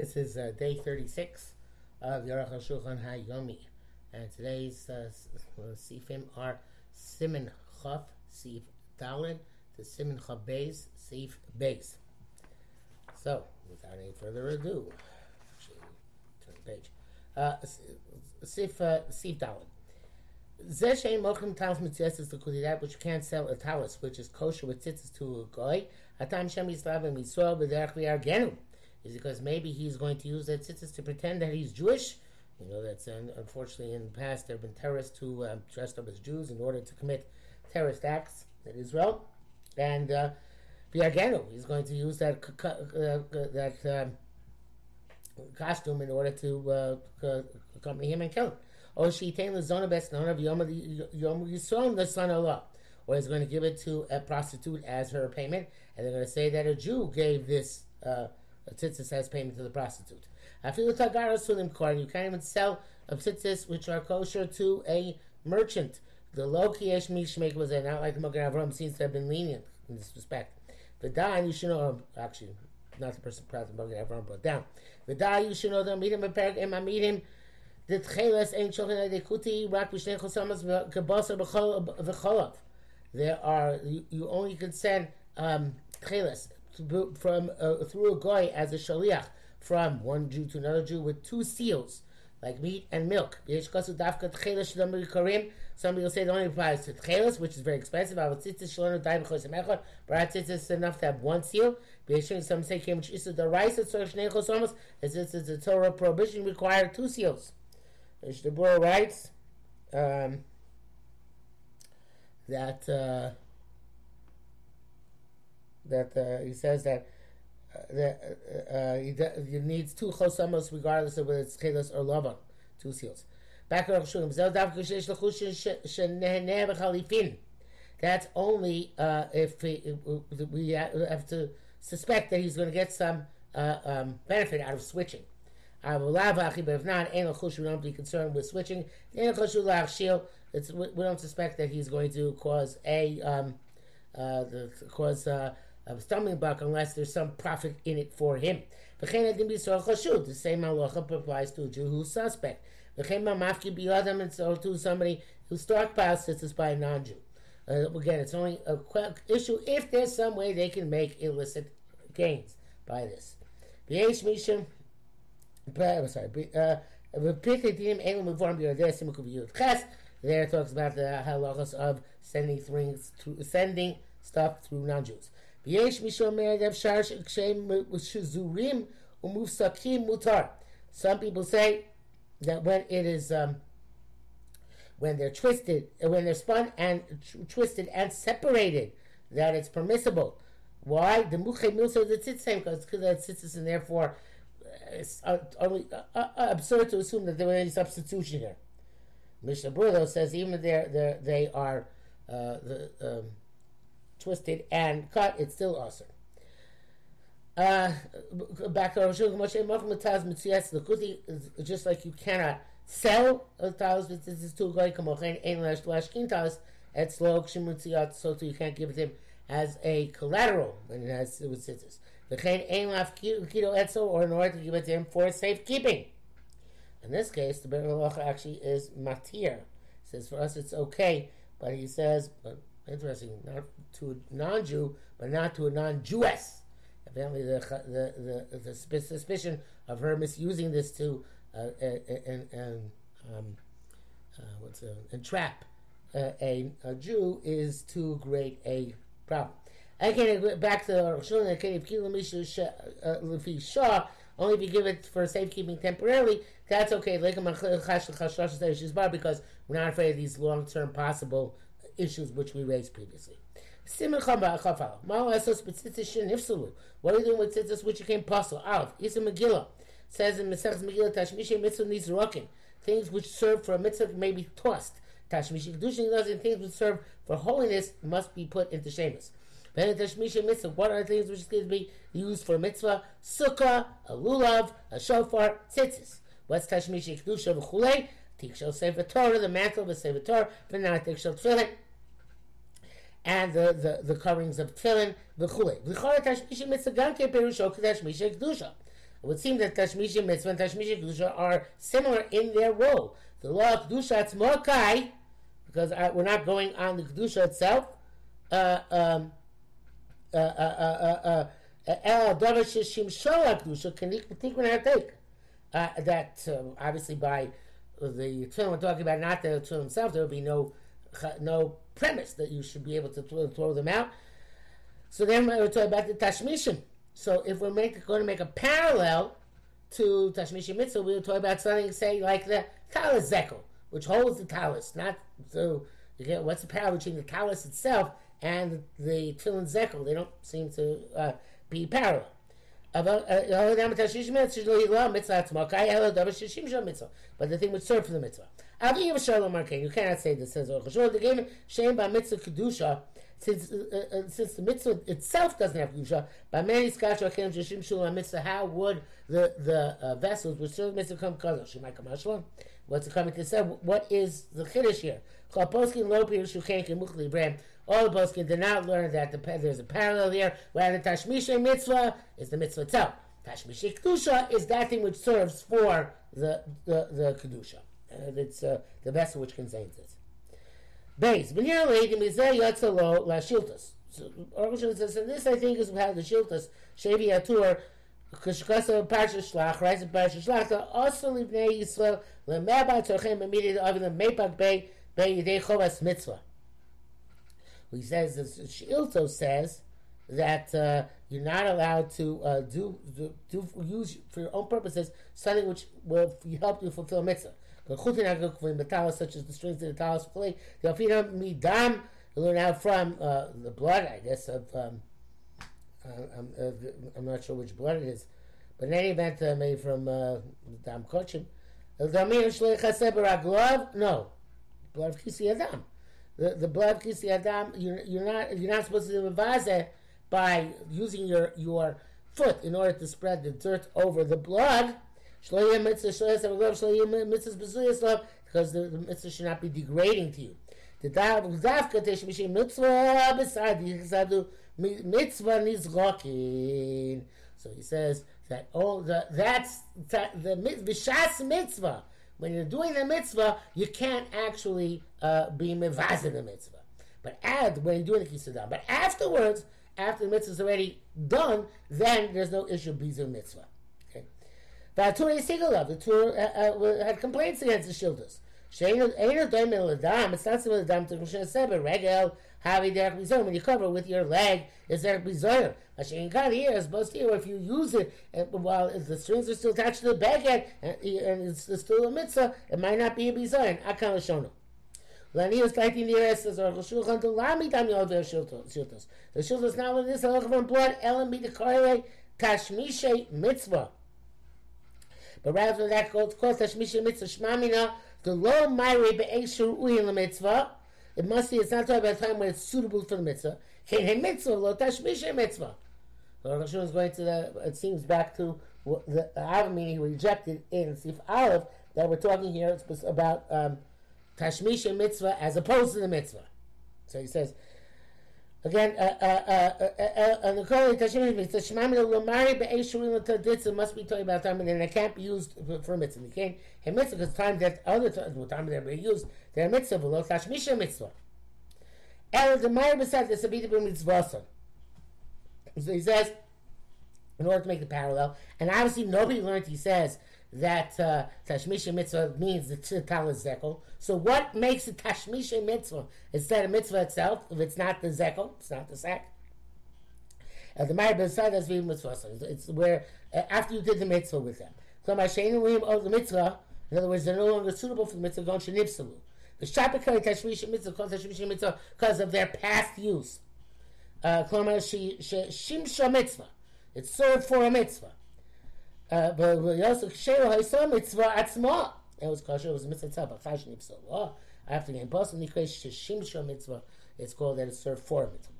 This is uh, day 36 of Aruch HaShulchan HaYomi. And today's uh, Sifim are Simin Chaf, Sif Dalin, to Simin Chaf Beis, Sif Beis. So, without any further ado, turn the page. Uh, Sif, uh, Sif Dalin. Zeshay Mochim Talis Mitzvahs is the that which you can't sell a talis, which is kosher with tzitzis to a goy. Atam Shem Yislav and Yisrael b'derech v'yargenu is because maybe he's going to use that tzitzis to pretend that he's Jewish. You know, that's unfortunately in the past there have been terrorists who um, dressed up as Jews in order to commit terrorist acts in Israel, and uh, he's going to use that uh, that um, costume in order to uh, accompany him and kill him. Or shetain the zona best known of Yom Yisrael the son of Allah. Or he's going to give it to a prostitute as her payment, and they're going to say that a Jew gave this uh, tzitzis as payment to the prostitute. Afilu tagara sulim korn. You can't even sell a tzitzis which are kosher to a merchant. The low kiesh mishmek was there, not like Magen Avram seems to have been lenient in this respect. The dan you should know. Actually, not the person proud of Magen Avram brought down. The da you should know. Meet him a parak and I meet him. The tcheles ain't shochin adekuti rak b'shnei chosamas kebasa v'cholav. There are you, you only can send um, tcheles from uh, through a guy as a shaliach from one Jew to another Jew with two seals, like meat and milk. Somebody will say it only applies to tchelis, which is very expensive. But is enough to have one seal. Some say. As this is a Torah prohibition require two seals. The Bura writes um, that. Uh, that uh, he says that uh, that uh, uh he, de- he, needs two chosamos regardless of whether it's chelas or lava, two seals. That's only uh, if we, we have to suspect that he's going to get some uh, um, benefit out of switching. But if not, we don't be concerned with switching. we don't suspect that he's going to cause a um, uh, cause uh, a stumbling block unless there's some profit in it for him. The same halacha applies to a Jew who's suspect. And so to somebody who stockpiles sisters by a non-Jew. Uh, again, it's only a issue if there's some way they can make illicit gains by this. Sorry. Uh, there it talks about the halachas of sending to, sending stuff through non-Jews. ויש מי שאומר אפשר כשהם שזורים ומופסקים מותר. Some people say that when it is um, when they're twisted, uh, when they're spun and twisted and separated, that it's permissible. Why? The muche milso the tzitzim, because because the tzitzis, and therefore uh, it's uh, only absurd to assume that there was any substitution here. Mishnah Berurah says even there they are uh, the um, twisted and cut, it's still awesome. Uh, just like you cannot sell a talis, this is too goy kamochen ein lash lashkin talis, it's lo kshimutziat, so too you can't give it to him as a collateral when it has with scissors. The chain ein laf kito etzel, or in order to give it to him for safekeeping. In this case, the Ben actually is matir. Says for us it's okay, but he says, but Interesting, not to a non-Jew, but not to a non-Jewess. Apparently, the, the, the, the, suspicion of her misusing this to uh, and, and um, uh, what's a, entrap uh, a, a Jew is too great a problem. Again, back to the Shah, only if you give it for safekeeping temporarily, that's okay. Because we're not afraid of these long term possible issues which we raised previously. What are you doing with tzitzis which became puzzle? Aleph, Isa Megillah says in Mesech Megillah, Tashmisha mitzvah needs rocking. Things which serve for a mitzvah may be tossed. Tashmisha kedushin does and things which serve for holiness must be put into shemus. Then Tashmisha mitzvah, what are the things which can be used for mitzvah? Sukkah, a lulav, a shofar, tzitzis. What's Tashmisha kedusha v'chulei? Tikshel Sefer Torah, the mantle of the Sefer Torah, v'nat Tikshel Tefillin and the, the, the coverings of tefillin, v'chulei. V'chol tashmisha mitzvah gam ke perusho kedashmisha kedusha. It would seem that Tashmisha Mitzvah and Tashmisha Kedusha are similar in their role. The law of Kedusha, more kai, because I, we're not going on the Kedusha itself. Uh, um, uh, uh, that obviously by the Tefillin we're talking about not the Tefillin himself, there would be no no premise that you should be able to throw, them out. So then we're talking about the Tashmishim. So if we're make, going to make a parallel to Tashmishim Mitzvah, we'll talk about something, say, like the Talis Zekel, which holds the Talis. Not so, get, what's the parallel between the Talis itself and the Tefillin Zekel? They don't seem to uh, be parallel. Uh, but the thing which serve for the mitzvah. You cannot say this, says The game shame by mitzvah kedusha, since uh, uh, since the mitzvah itself doesn't have kedusha. By many scotch akelim shishim shulam mitzvah, how would the the uh, vessels which serve mitzvah come kadosh? Shemai kamashlam. What's it coming to say? What is the chiddush here? Chaposkin lo pirushu kenkin muchli brem. All the poskim did not learn that the, there's a parallel here, where the Tashmisha mitzvah is the mitzvah itself. Tashmisha kedusha is that thing which serves for the the, the kedusha. And it's uh, the vessel which contains it. Base. So says, and this I think is how the Shiltas, Shevi Atur, Kashkasa Parsha Shlach, Rise Parsha Shlach, also Livnei Yisrael, Lemeba Torchem, immediately over the Mepag Bay, Bay Yidei Chovas Mitzvah he says, the Shilto says that uh, you're not allowed to uh, do, do, do use for your own purposes something which will help you fulfill mitzvah. Such as the strings of the talis play. The afina midam. You learn out from uh, the blood, I guess, of um, I'm, uh, I'm, not sure which blood it is, but in any event, uh, maybe from uh, dam kochim. No, blood of kisi adam the, the blood of kisi adam, you're, you're not you're not supposed to do a by using your your foot in order to spread the dirt over the blood. Because the, the mitzvah should not be degrading to you. The mitzvah beside the mitzvah nizrokin. So he says that oh the that's the the mitzvah when you're doing the mitzvah, you can't actually uh, be mevaz in the mitzvah. But add when you're doing the kisadam. But afterwards, after the mitzvah is already done, then there's no issue of mitzvah. Okay. Vature Sigalov, the tour uh, uh, had complaints against the shilders. It's not similar to dam to Moshe Sebe, regel, Havi derech bizoyim. When you cover with your leg, is derech bizoyim. Mashin kan here is to here. If you use it while the strings are still attached to the baguette and, it's, still a mitzvah, it might not be a bizoyim. Akam l'shono. Lani like in the rest as Aruch Shulchan to lami tam yod shiltos. The shiltos not only this from blood, elam koyle tashmishe mitzvah. But rather that, called tashmishe mitzvah shmamina the lo myri be'eshur uyin mitzvah. It must be, it's not talking about time when it's suitable for the mitzvah. Kein mitzvah, lo tashmish mitzvah. So Rosh is going to the, it seems back to the Avamini he rejected in Sif Aleph that we're talking here it's about um, tashmish mitzvah as opposed to the mitzvah. So he says, Again, uh, uh, uh, uh, uh and the calling Tashma Lumari be shiled, it must be talking about time, and it can't be used for, mitzvah. You can't have mitzvah because time that other time, the time they're being used, they're mitzvah, below tashmisha mitzvah. The Meir beside the Sabita mitzvah. So he says, in order to make the parallel, and obviously nobody learned, he says, that uh, Tashmisha mitzvah means the talis zekel. So what makes a Tashmisha mitzvah instead of mitzvah itself if it's not the zekel, it's not the sack? Uh, the Meir beside us being mitzvah. It's where uh, after you did the mitzvah with them. So my sheinim of the mitzvah. In other words, they're no longer suitable for the mitzvah. Gon shenipsalu. The shapikari Tashmisha mitzvah called Tashmisha mitzvah because of their past use. Uh, shimsha mitzvah. It's served for a mitzvah. Uh, uh, it was kosher. It was a mitzvah. But Chashin Mitzvah Law. After the Shishim Shah Mitzvah, it's called that it's served for a mitzvah.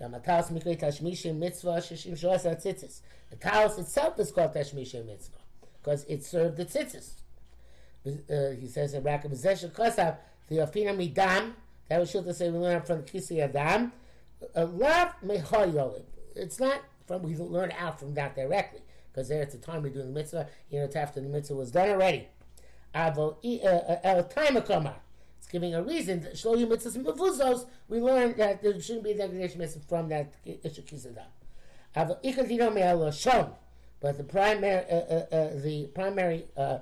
Gamatas Mikre Tashmishim Mitzvah Shishim Shoasa Tzitzis. The talis itself is called Tashmishim Mitzvah because it served the tzitzis. Uh, he says in Rakam Zesha Kosav the Afina Midam. That was should say we learn from Kisi Adam. Uh, Lav Mehoyolim. It's not from we learn out from that directly. Because there at the time we're doing the mitzvah. You know, it's after the mitzvah was done already. Uh, uh, It's giving a reason. Shlo you mitzvahs. We learned that there shouldn't be a degradation from that ishukizada. But the primary, uh, uh, uh, the primary uh,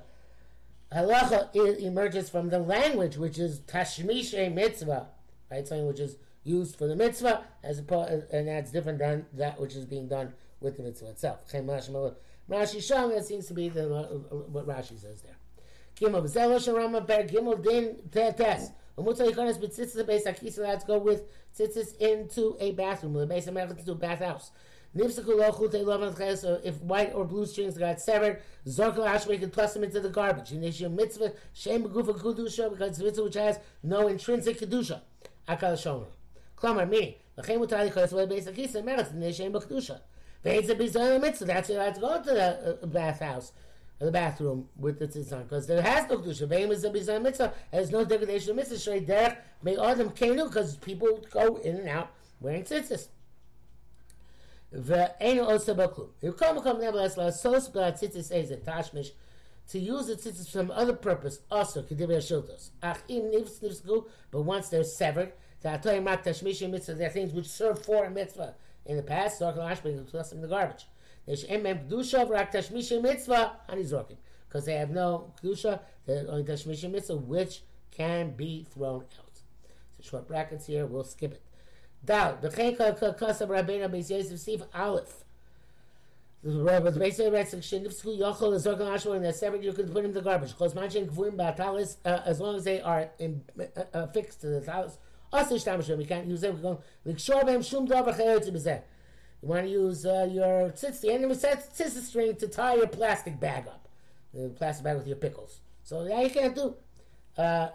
halacha emerges from the language, which is tashmishe mitzvah, right? Something which is used for the mitzvah, as opposed, and that's different than that which is being done with the mitzvah itself. Rashi Sham, that seems to be the, uh, uh, uh, what Rashi says there. Gimel Zelo Sharama Ber Gimel Din Tetes. Umutza Yikonis B'tzitzis Beis Akisa. Let's go with tzitzis into a bathroom. The base America into a bathhouse. So if white or blue strings got severed, Zorkel Ashway can toss them into the garbage. Your mitzvah, Shem Gufa Kudusha, because it's a mitzvah which has no intrinsic Kedusha. Akal Shomer. Klamar, meaning, Lachem Beis Akisa, Meretz, and there's Shem Kedusha. Ve'etz a mitzvah, that's why I have to go to the uh, bathhouse the bathroom with the tzitzon because there has no kedusha. Ve'im is a bizarre mitzvah. There's no degradation of mitzvah. Shrei derech may adam kenu because people go in and out wearing tzitzis. Ve'ein also baklum. You come come nevertheless la sos b'la tzitzis is a tashmish to use the tzitzis for some other purpose also kedibir shiltos. Ach im nivs nivsku, but once they're severed, the atoyim mat tashmish mitzvah, they're things which serve for a mitzvah in the past. I can toss them in the garbage. Because they have no kedusha. They're only tashmisha mitzvah which can be thrown out. So short brackets here. We'll skip it. Dal the kasav rabbeinu beis Yosef Steve Aleph. The rabbi basically writes shenifsku yochol is zorkan ashwa and they're separate. You can put them in the garbage. Chos manchin kvuim ba'talis uh, as long as they are in, uh, uh, fixed to the talis. Also, you can't use them. You want to use uh, your tzitz, the end of a tzitz string to tie your plastic bag up, the plastic bag with your pickles. So yeah, you can't do. The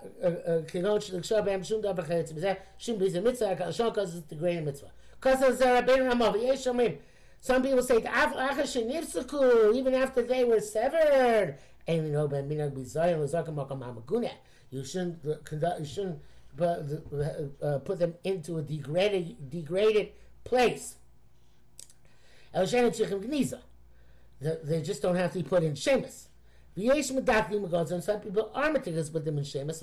mitzvah. Because some people say even after they were severed. You shouldn't you shouldn't uh, put them into a degraded degraded place. They just don't have to be put in shemus. V'yesh medakli megods, and some people are meticulous with them in shemus.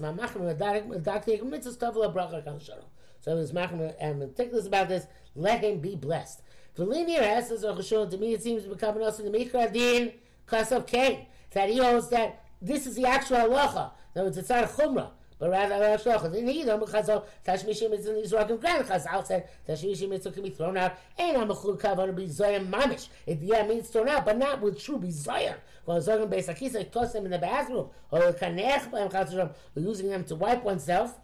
So his machim and meticulous about this. Let him be blessed. The linear essence of Chashon to me it seems to be coming also the Mikra Din of Kain that he holds that this is the actual halacha. In other words, it's not a chumrah. But rather. The Nidam Chazal Tashmishim is in Yisrael Grand Chazal said Tashmishim mitzvah can be thrown out. and I'm a Kavan be Zoyam Mamish. It yeah means thrown out, but not with true Bizoyam. Well, Zoyam Beis Akisa toss them in the bathroom or Kanech B'Em Chazal using them to wipe oneself.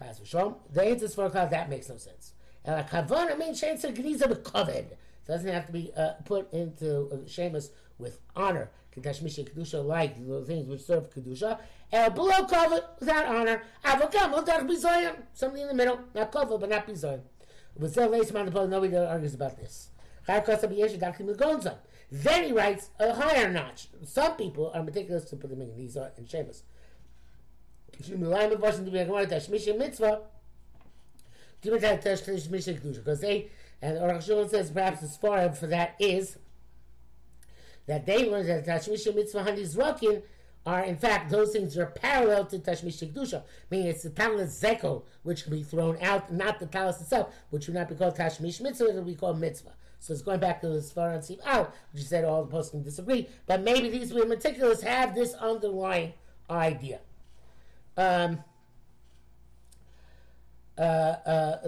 Chaz v'shom. The answer is for that makes no sense. And a kavan means shensa gniza b'koved. Doesn't have to be uh, put into uh, shemus with honor. Kedash Kedusha like the things which serve Kedusha. And below cover without honor. Avokam, Odak Bizoyan. Something in the middle. Not cover, but not Bizoyan. With Zel Lace the post, nobody argues about this. Then he writes a higher notch. Some people are meticulous to put them in. These are in Shemus. Because they, and Aruch says perhaps the spar for that is that they learned that Tashmisha Mitzvah Hanizrakin are in fact those things are parallel to Tashmish Kedusha, meaning it's the talis zeko which can be thrown out, not the talis itself, which would not be called Tashmish Mitzvah, it would be called Mitzvah. So it's going back to the Sfar and Siv out, which said all the posts can disagree, but maybe these meticulous have this underlying idea. Um, uh, uh,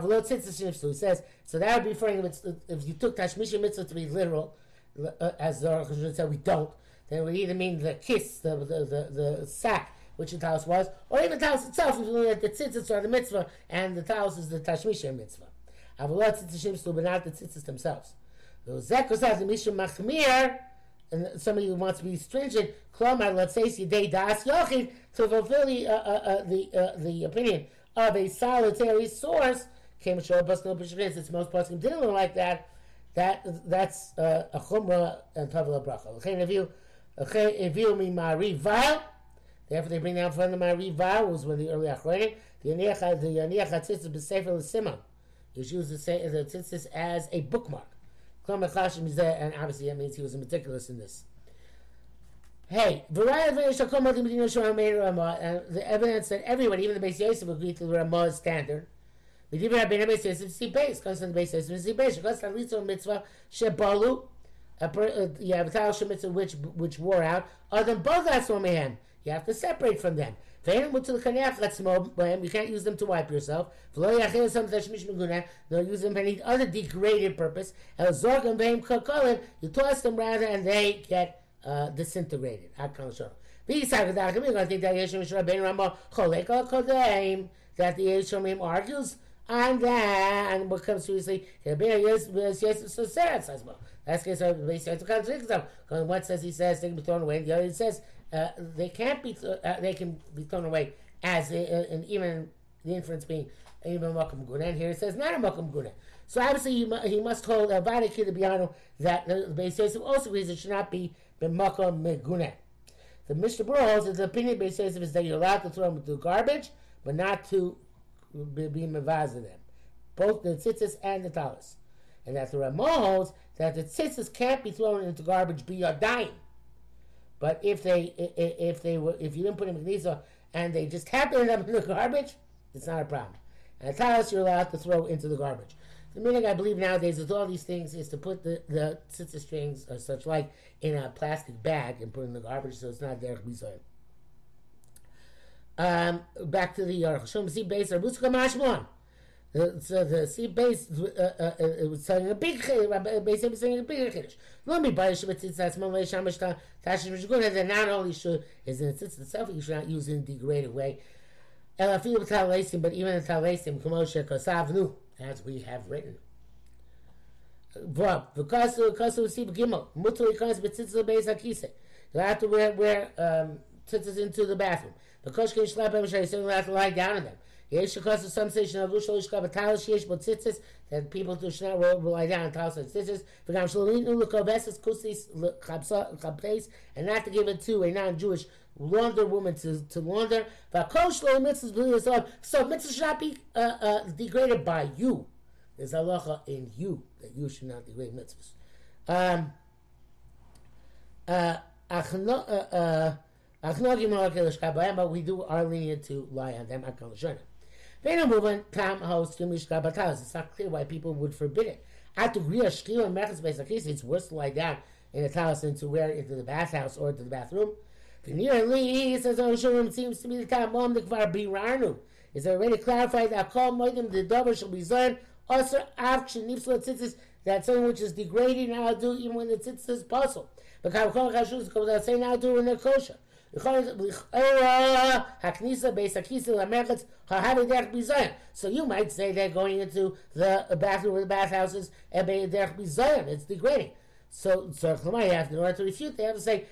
Avlot Tzitzis He says, so that would be referring if you took Tashmisha Mitzvah to be literal, uh, as the Aruch said we don't, then it would either mean the kiss, the, the, the, the sack, which the talis was, or even the talis itself, look at the tzitzis are the mitzvah, and the talis is the Tashmisha Mitzvah. Avlot Tzitzis but not the tzitzis themselves. The Zekos has the Misha Machmir, and somebody who wants to be stringent, Klomar, let's say, Sidei Das Yochid, to fulfill the, uh, uh, uh, the, uh, the opinion of a solitary source, came to show bus no b'shvitz. It's most poskim didn't look like that. That that's uh, a chumrah and tavla bracha. Okay, if you okay if you mean marival, therefore they bring down from the marival was when the early achronim the yaniach the yaniach hatzitzis b'sefer l'simon. You should use the, say, the tzitzis as a bookmark. And obviously that means he was meticulous in this. Hey, the evidence that everyone, even the Beis Yosef, agreed to the Ramah's standard. The Divrei Rabbeinu Beis the Beis Yosef see base. Because the Ritzon mitzvah shebalu, you have a tal mitzvah which which wore out. Other than both that's mehem. You have to separate from them. You can't use them to wipe yourself. No use them for any other degraded purpose. You toss them rather and they get uh, disintegrated. We're going to think that the Yeshomim argues on that, and then, what comes seriously, yes, yes, yes, so sad, says well. That's because they start to contradict them. Because One says he says they can be thrown away, and the other says uh, they can't be, uh, they can be thrown away as uh, and even the inference being even makom guna. And here it says not a makom guna. So obviously he, he must hold a vadiki the that the Beis Yosef also agrees it should not be b'makom meguna. The Mishnah Berurah holds the opinion Beis Yosef is that you're allowed to throw them into the garbage, but not to be, be mevaz them, both the tzitzis and the talis. And that the Ramah holds that the tzitzis can't be thrown into garbage be dying. But if they if they were if you didn't put them in Gnisa and they just happen to end up in the garbage, it's not a problem. And the talis you're allowed to throw into the garbage. The meaning I believe nowadays with all these things is to put the, the tzitzis strings or such like in a plastic bag and put in the garbage so it's not there. Um, back to the. Shom see base Rabuska Mashmon. So the sea base uh, uh, uh, it was saying a big base was saying a big chiddush. Let me buy a shemitzitz that's malay shamash ta tashish mishguna that not only should is in its itself you should not use it in a degraded way. Elafilu b'talesim, but even the talesim kamoshe kosavnu as we have written. Vav because of see gimel mutal ikans b'tzitzah beis hakise. You have to wear wear um, tzitzahs into the bathroom. Because can slap him, you still have to lie down in them. Yesh because of some station of Lushal Ishka Batalis Yesh but tzitzis that people do not will, will lie down and talis and tzitzis. V'gam shalinu lukovesis kusis chabteis and not to give it to a non-Jewish launder woman to, to launder. V'akol shlo mitzvahs b'li So mitzvahs should not be uh, uh, degraded by you. There's halacha in you that you should not degrade mitzvahs. Um, uh, uh, uh, but we do are lenient to lie on them. It's not clear why people would forbid it. It's worse to lie down in a talis than to wear it into the bathhouse or into the bathroom. He says, oh, it seems to me the time mom the kvar birarnu. Is already clarified that call moidim the dover shall be zon also after nipsla tzitzis that something which is degrading now do even when the tzitzis is puzzle. But kavkol chashus goes out saying now do when they're kosher. So you might say they're going into the bathroom or the bathhouses and it's degrading. So, so in order to refute, they have to say,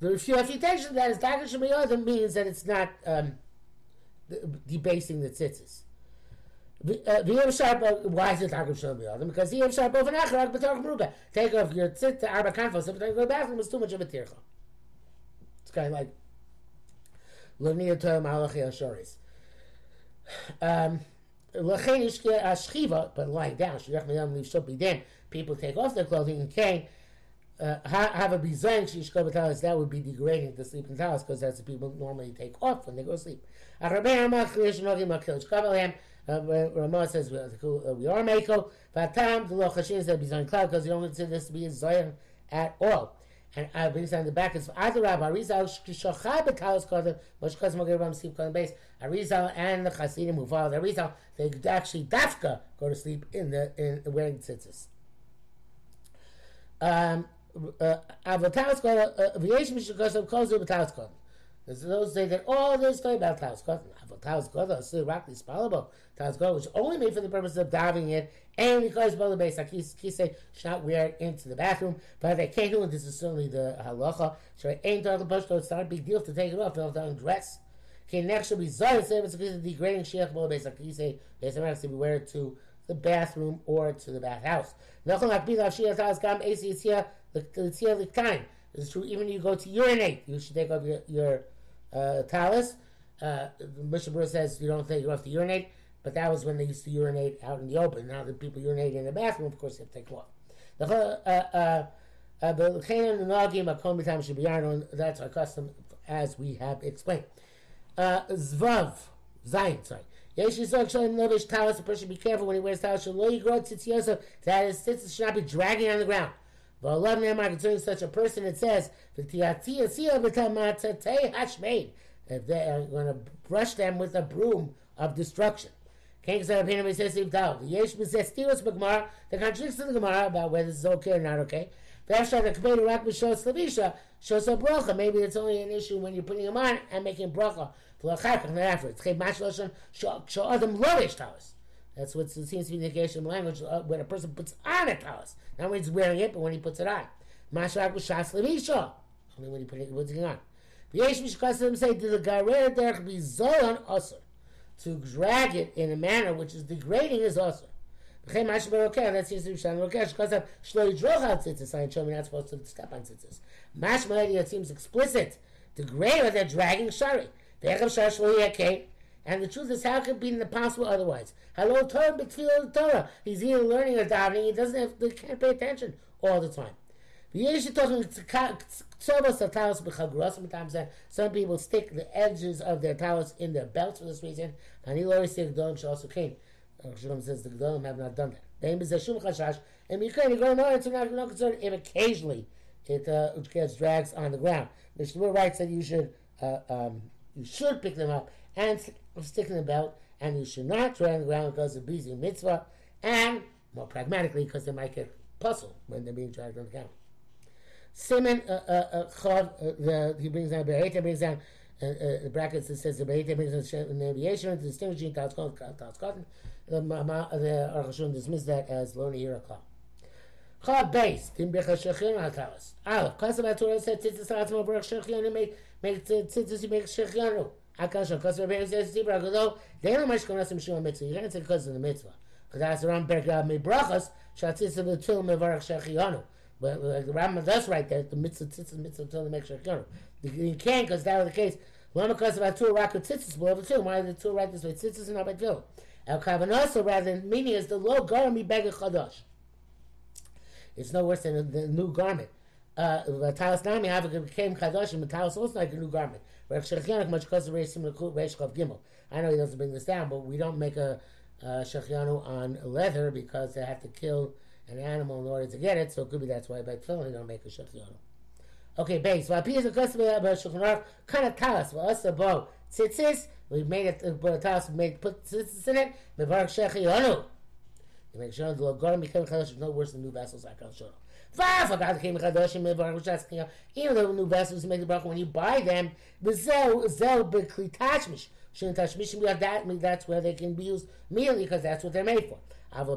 the refutation that is means that it's not um, debasing the tzitzis. Sharp, why is it Targum Shalom B'yodim? Because V'yem sharp over Nachrak B'targum Ruba. Take off your tzit to Arba Kanfos, if you go bathroom, it's too much of a tircha. It's kind of like L'niyah Toyim Malachi Ashoris. Um, L'chein Ishke Ashchiva, but lying down, Miyam Leave Shop B'dem, people take off their clothing and cane, uh, have a bizayin shishko b'talis, that would be degrading to sleep in talis because that's what people normally take off when they go to sleep. Uh, Ramah says uh, we are Meiko. Vatam the Loch Hashem said he's on cloud because you don't consider this to be a Zoyan at all. And I this on the back is Adarab Arizal Shachai Betalos Kodim Moshe Kodim Mogir Ram Sleep Kodim Base Arizal and the Hasidim who follow the Arizal they actually dafka go to sleep in the in wearing tzitzis. Um, uh, Avatalos Kodim V'yesh Mishuk Kodim Kodim Betalos Kodim. There's those say that all this story about Taos Kodim Taos is still rockly spellable Taos Kodim which only made for the purpose of diving it and because Bala Beis Akise should not wear it into the bathroom, but they can't do it. This is certainly the halacha. So it ain't on the it's not a big deal to take it off. They don't have to undress. Okay, next should be Zoya Save. It's because of degrading Sheikh Bala Beis Akise. Beis Akise, we wear it to the bathroom or to the bathhouse. It's true. Even if you go to urinate, you should take off your, your uh, talus. Uh, Mishnah says you don't think you have to urinate, but that was when they used to urinate out in the open. Now that people urinate in the bathroom, of course, you have to take off. The uh, uh, uh, should on that's our custom, as we have explained. Uh, Zvav, Zayin, sorry. The person be careful when he wears Talis, that his tzitzis should not be dragging on the ground. But Allah Ne'emar, concerning such a person, it says, If they are going to brush them with a broom of destruction. King said, He says, Yesh Mizestiros B'Gemara, the contradicts to the Gemara about whether this is okay or not okay. V'afshar the Kabbalah Rak B'Shos Slavisha, shows a bracha. Maybe it's only an issue when you're putting them on and making bracha. Not afterwards. That's what seems to be the indication of language uh, when a person puts on a talis. Not when he's wearing it, but when he puts it on. Mashrak b'shas levisha. Only when he put puts it on. V'yesh mishkasim the garer derech. To drag it in a manner which is degrading is mash berokeh, that seems not supposed to step on tzitzis. Mash it seems explicit. Degrade, they're dragging shari. And the truth is, how could it be possible otherwise? Hello, Torah, the Torah. He's either learning or davening. He doesn't have, he can't pay attention all the time. Some people stick the edges of their towels in their belts for this reason. And he always said the Gedolim also came. Shalom says the Gedolim have not done that. And you can go no, it's not, not concerned if occasionally it uh, gets drags on the ground. Mishnah writes that you should uh, um, you should pick them up and stick in the belt, and you should not throw on the ground because of busy mitzvah, and more pragmatically because they might get puzzled when they're being dragged on the ground. Simon uh, uh, uh, uh, the, he brings down Bereta brings down uh, uh, brackets that says the Bereta brings down the aviation to distinguish between Taz Cotton. The Aruch dismissed that as Loni Yiraklah. Chav base in Becha Shechin Atalas. Aleph. Kasav Torah said Tzitzis Atzma Baruch Shechin make make tzitzis, you make shechianu. Akash, because Rabbi says Tibra, although they don't much konas mishum mitzvah. You can't say because of the mitzvah. Because that's around Shatzis of the Til Mevarach Shechianu. But like the Rambam does right there, the mitzvah tzitzis mitzvah till the make shechianu. You can't because that was the case. Lama because about two of tzitzis below the two. Why are the two right this way? Tzitzis and two. El kavanasa rather than meaning is the low garment beggar chadash. It's no worse than the new garment uh, Talis Nami Havik became Kadosh, and Talis also like a new garment. Rav Shechianu much closer Reish Simon Reish Chav Gimel. I know he doesn't bring this down, but we don't make a uh, on leather because they have to kill an animal in order to get it. So it could be that's why by tefillin they don't make a Shechianu. Okay, base. Well, appears a custom of Shulchan Aruch kind of Talis. Well, us about tzitzis. We made it. Uh, but Talis made put tzitzis in it. Mevarach Shechianu. You make sure the Logarim became Chadash is no worse than new vessels. I can show. Even though new vessels make the bracha when you buy them, zel zel beklitashmish. Shouldn't tashmishim have that? That's where they can be used immediately because that's what they're made for. But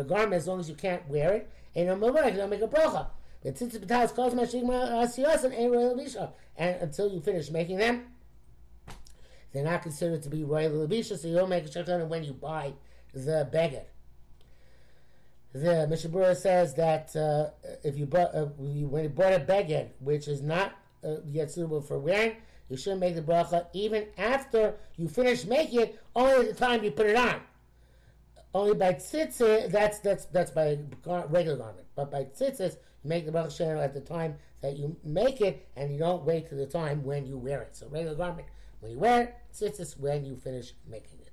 a garment as long as you can't wear it, and a mavarek, don't make a bracha. The tzitzit b'talis cause mentioned asiyas and royal Levisha, and until you finish making them, they're not considered to be royal Levisha, so you don't make a shatan when you buy the beggar the Mishnah Berurah says that uh, if you bought uh, when you bought a beged which is not uh, yet suitable for wearing, you shouldn't make the bracha even after you finish making it. Only at the time you put it on. Only by tzitzis, that's that's that's by regular garment. But by tzitzis, you make the bracha at the time that you make it, and you don't wait to the time when you wear it. So regular garment when you wear it, tzitzis when you finish making it.